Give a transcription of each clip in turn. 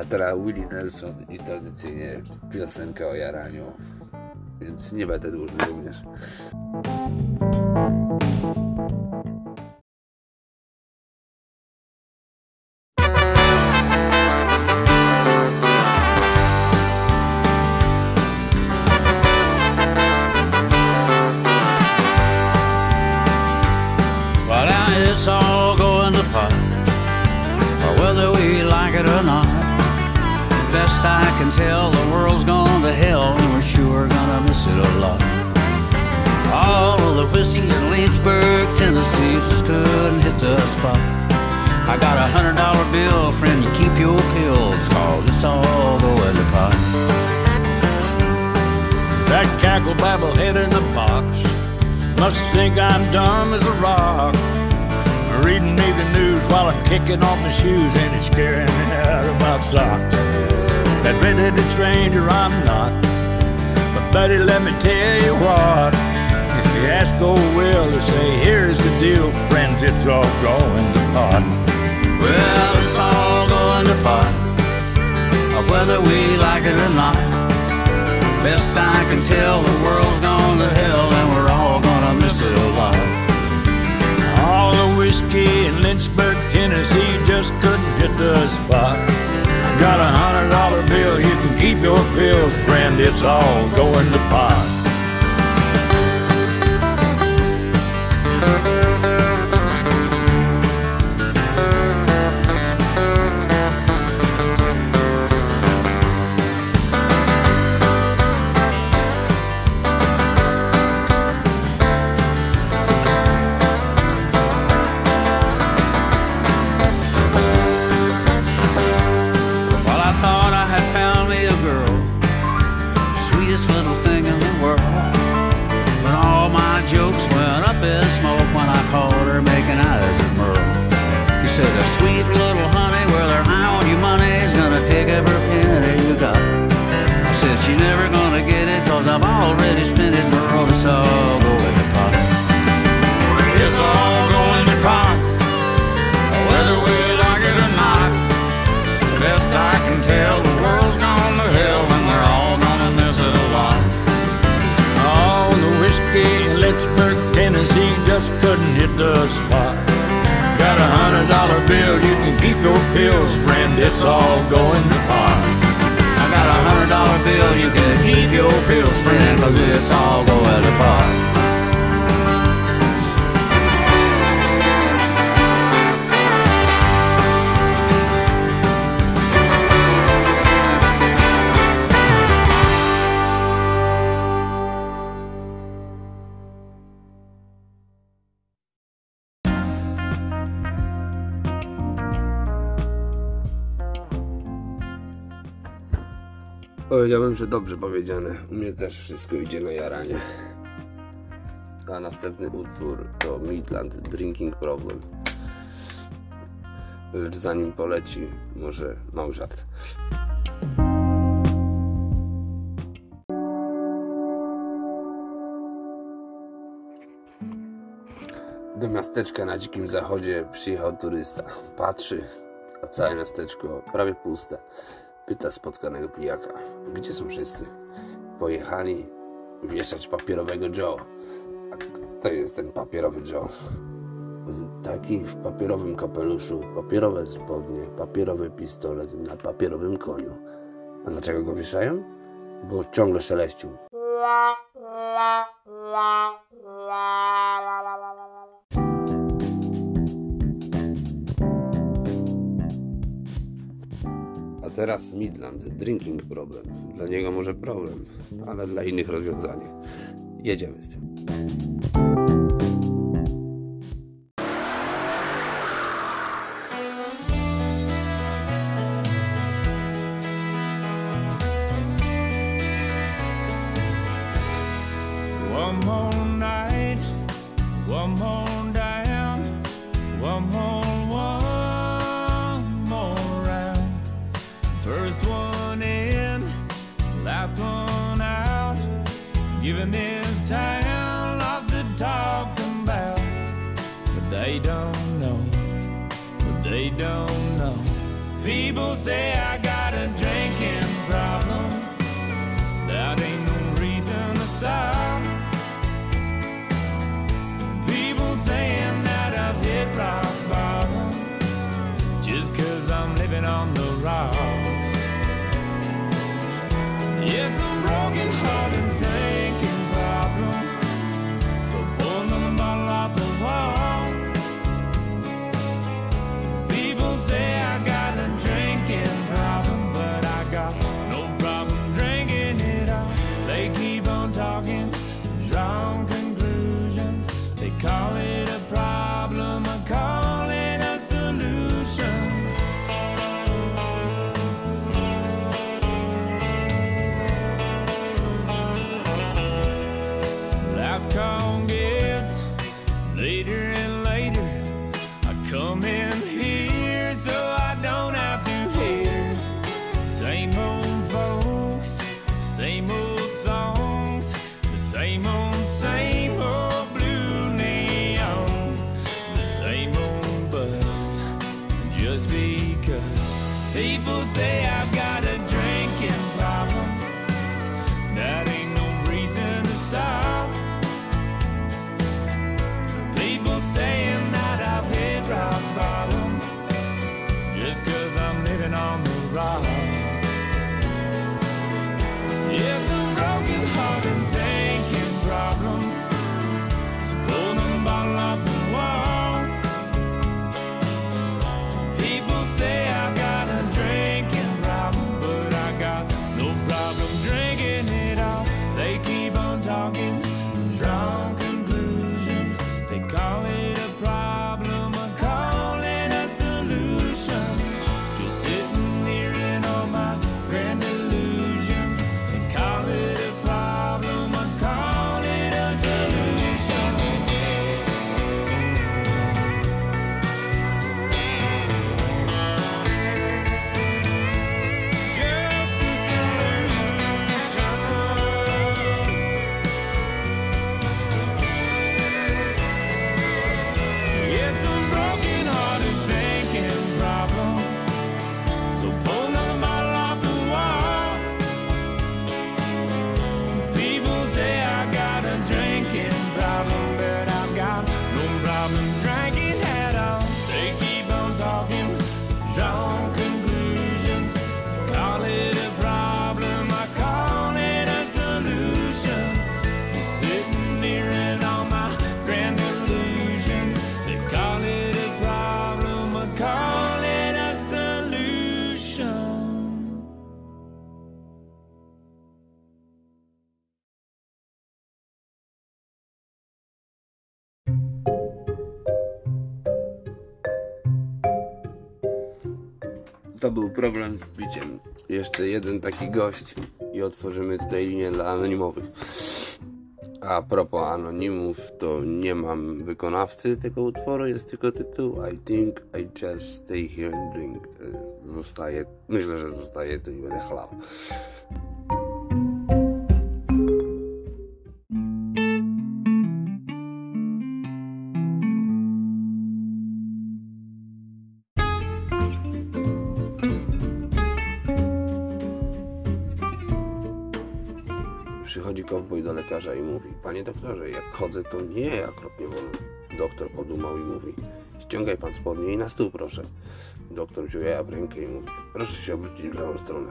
A teraz Willie Nelson i tradycyjnie piosenka o jaraniu. Więc nie będę dłużny również. Can tell, the world's gone to hell, and we're sure gonna miss it a lot. All of the whiskey in Lynchburg, Tennessee, just couldn't hit the spot. I got a hundred dollar bill, friend, you keep your pills, cause it's all going to pot. That cackle babble head in the box must think I'm dumb as a rock. Reading me the news while I'm kicking off my shoes and it's scaring me out of my socks. That red-headed stranger I'm not, but buddy, let me tell you what. If you ask old Will to say, here's the deal, friends, it's all going to pot. Well, it's all going to pot, uh, whether we like it or not. Best I can tell, the world's gone to hell, and we're all gonna miss it a lot. All the whiskey in Lynchburg, Tennessee just couldn't hit the spot. Got a hundred dollar bill, you can keep your pills, friend, it's all going to pot. Your pills, friend, it's all going to pot. I got a hundred dollar bill, you can keep your pills, friend, cause it's all Powiedziałbym, że dobrze powiedziane. U mnie też wszystko idzie na jaranie. A następny utwór to Midland Drinking Problem. Lecz zanim poleci, może mały żart. Do miasteczka na dzikim zachodzie przyjechał turysta. Patrzy, a całe miasteczko prawie puste. Pyta spotkanego pijaka, gdzie są wszyscy? Pojechali wieszać papierowego Joe. A kto jest ten papierowy Joe? Taki w papierowym kapeluszu, papierowe spodnie, papierowy pistolet na papierowym koniu. A dlaczego go wieszają? Bo ciągle szeleścił. A teraz Midland, drinking problem. Dla niego może problem, ale dla innych rozwiązanie. Jedziemy z tym. First one in, last one out. Giving this town lots to talk about, but they don't know, but they don't know. People say I got To był problem z piciem. Jeszcze jeden taki gość i otworzymy tutaj linię dla anonimowych. A propos anonimów, to nie mam wykonawcy tego utworu, jest tylko tytuł I think I just stay here and drink. To Zostaje, myślę, że zostaje tu i będę chlał. Przychodzi kowboj do lekarza i mówi Panie doktorze, jak chodzę to nie okropnie wolno. Doktor podumał i mówi Ściągaj pan spodnie i na stół proszę. Doktor wziął jaja w rękę i mówi Proszę się obrócić w lewą stronę.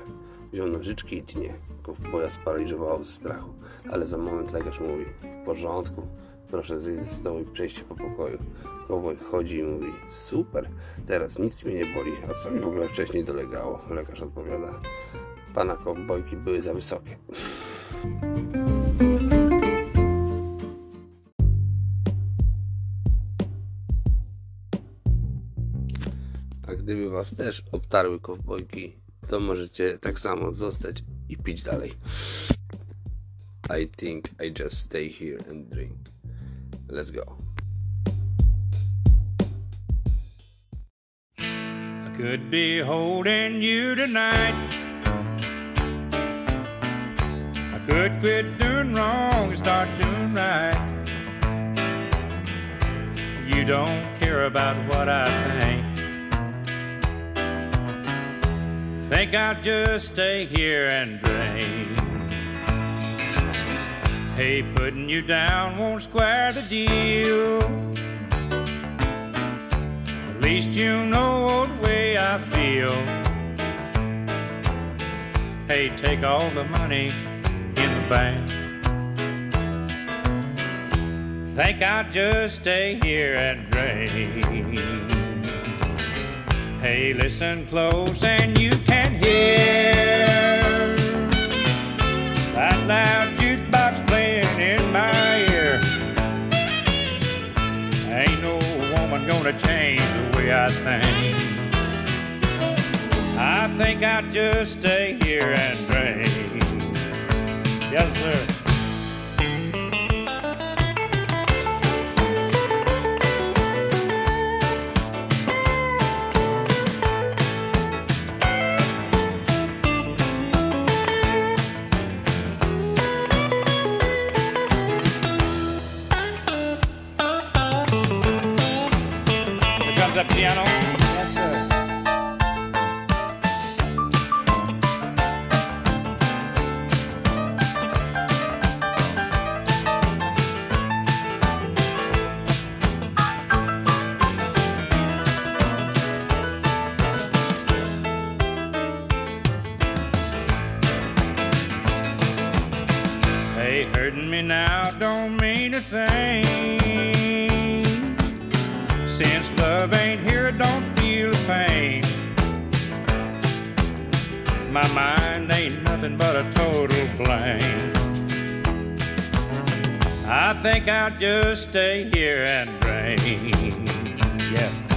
Wziął nożyczki i tnie. Kowboja sparaliżowało ze strachu. Ale za moment lekarz mówi W porządku, proszę zejść ze stołu i przejść się po pokoju. Kowboj chodzi i mówi Super, teraz nic mnie nie boli. A co mi w ogóle wcześniej dolegało? Lekarz odpowiada Pana kowbojki były za wysokie. Gdyby was też obtarły kowbojki, to możecie tak samo zostać i pić dalej. I think I just stay here and drink. Let's go. I could be holding you tonight. I could quit doing wrong and start doing right. You don't care about what I think. Think I'll just stay here and drink. Hey, putting you down won't square the deal. At least you know the way I feel. Hey, take all the money in the bank. Think I'll just stay here and drink. Hey, listen close and you can hear that loud jukebox playing in my ear. Ain't no woman gonna change the way I think. I think I'll just stay here and drink. Yes, sir. Comes that piano. Total blank. I think I'll just stay here and drink. Yeah.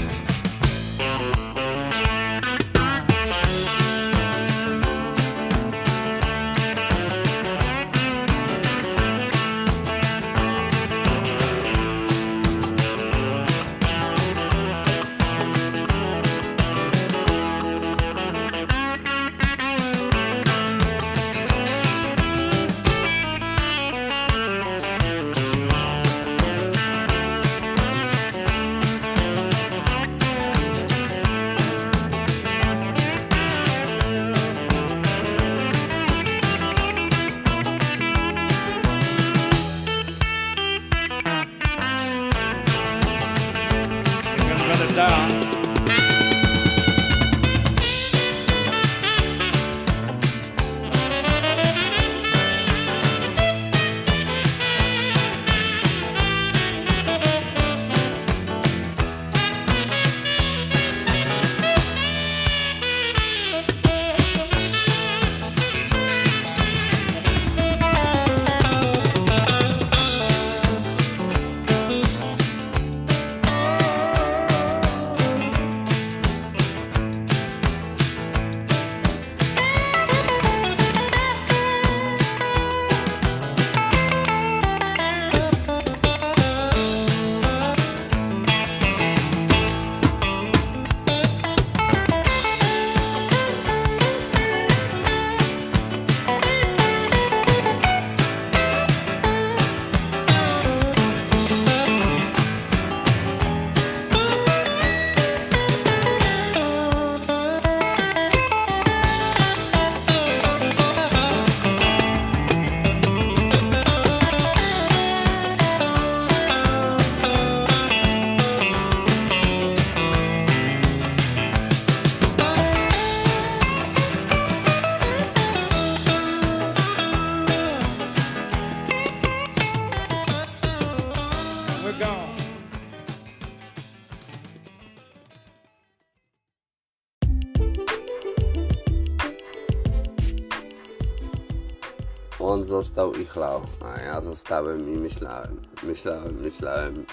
Chlał, a ja zostałem i myślałem. Myślałem, myślałem,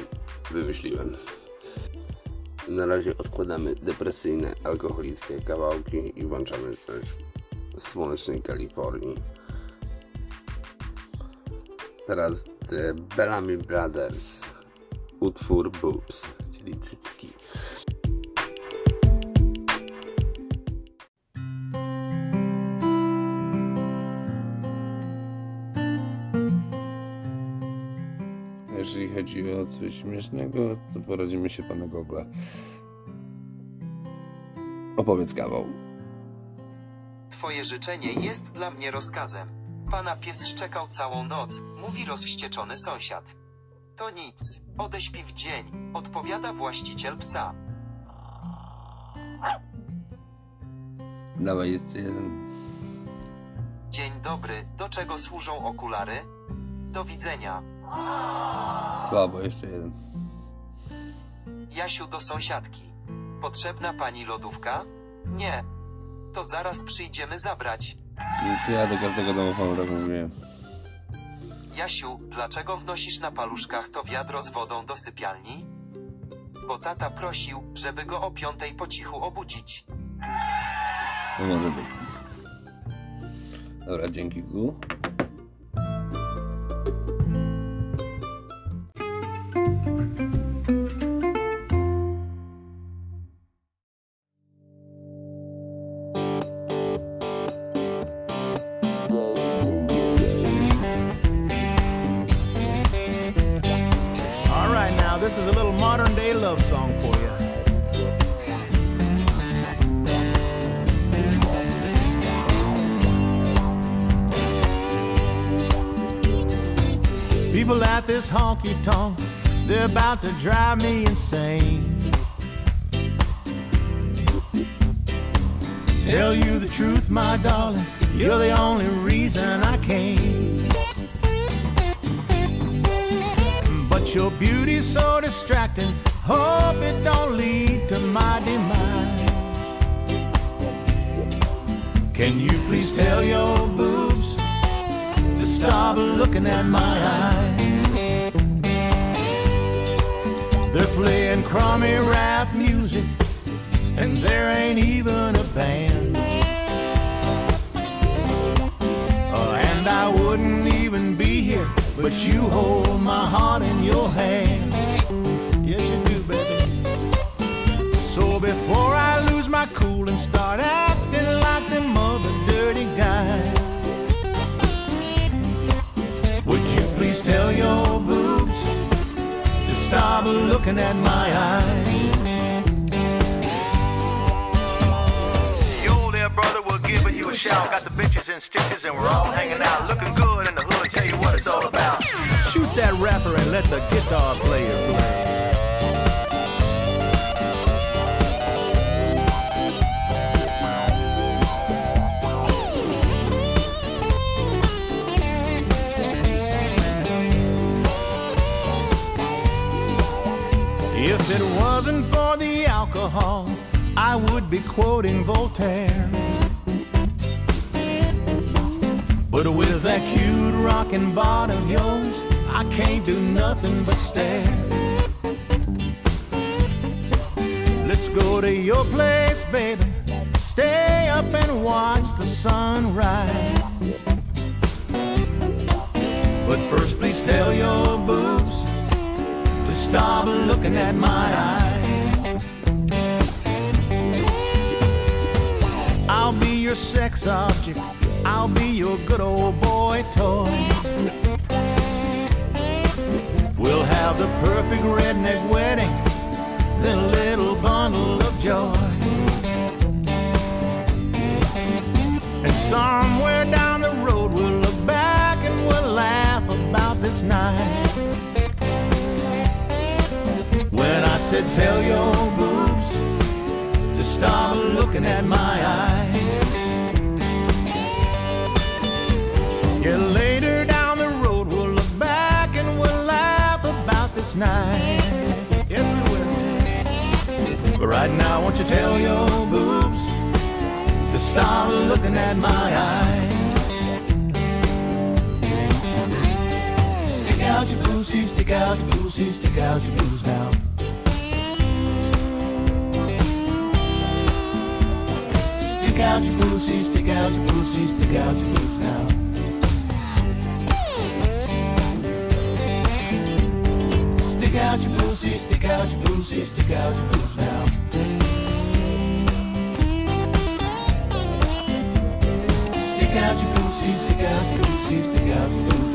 wymyśliłem. Na razie odkładamy depresyjne, alkoholickie kawałki i włączamy coś z słonecznej Kalifornii. Teraz The Bellamy Brothers, utwór Boobs, czyli cycki. Jeżeli chodzi o coś śmiesznego, to poradzimy się pana Gogla. Opowiedz kawał. twoje życzenie jest dla mnie rozkazem. Pana pies szczekał całą noc, mówi rozwścieczony sąsiad. To nic, odeśpi w dzień, odpowiada właściciel psa. Dawaj, jeszcze jeden. Dzień dobry, do czego służą okulary? Do widzenia. Słabo, jeszcze jeden. Jasiu do sąsiadki. Potrzebna pani lodówka? Nie. To zaraz przyjdziemy zabrać. No to ja do każdego domofonu tak mówiłem. Jasiu, dlaczego wnosisz na paluszkach to wiadro z wodą do sypialni? Bo tata prosił, żeby go o piątej po cichu obudzić. No może być. Dobra, dzięki Gu. People at this honky tonk, they're about to drive me insane. Tell you the truth, my darling, you're the only reason I came. But your beauty's so distracting. Hope it don't lead to my demise. Can you please tell your to stop looking at my eyes? They're playing crummy rap music, and there ain't even a band. Oh, and I wouldn't even be here, but you hold my heart in your hands. Yes, you do, baby. So before I lose my cool and start acting like them other dirty guys, tell your boobs to stop looking at my eyes? Your little brother will giving you a shout. Got the bitches in stitches and we're all hanging out. Looking good in the hood, tell you what it's all about. Shoot that rapper and let the guitar player play. Alcohol, I would be quoting Voltaire. But with that cute rockin' bod of yours, I can't do nothing but stare. Let's go to your place, baby. Stay up and watch the sunrise. But first, please tell your boobs to stop looking at my eyes. I'll be your sex object. I'll be your good old boy toy. We'll have the perfect redneck wedding, then a little bundle of joy. And somewhere down the road, we'll look back and we'll laugh about this night. When I said, Tell your to stop looking at my eyes. Yeah, later down the road, we'll look back and we'll laugh about this night. Yes, we will. But right now, won't you tell your boobs to stop looking at my eyes? Stick out your boosie, stick out your boosie, stick out your boobs now. Out your boosie, stick out your boosie, stick out your boobs now. Stick out your boosie, stick out your boosie, stick out your boobs now. Stick out your boosie, stick out your boosie, stick out your boobs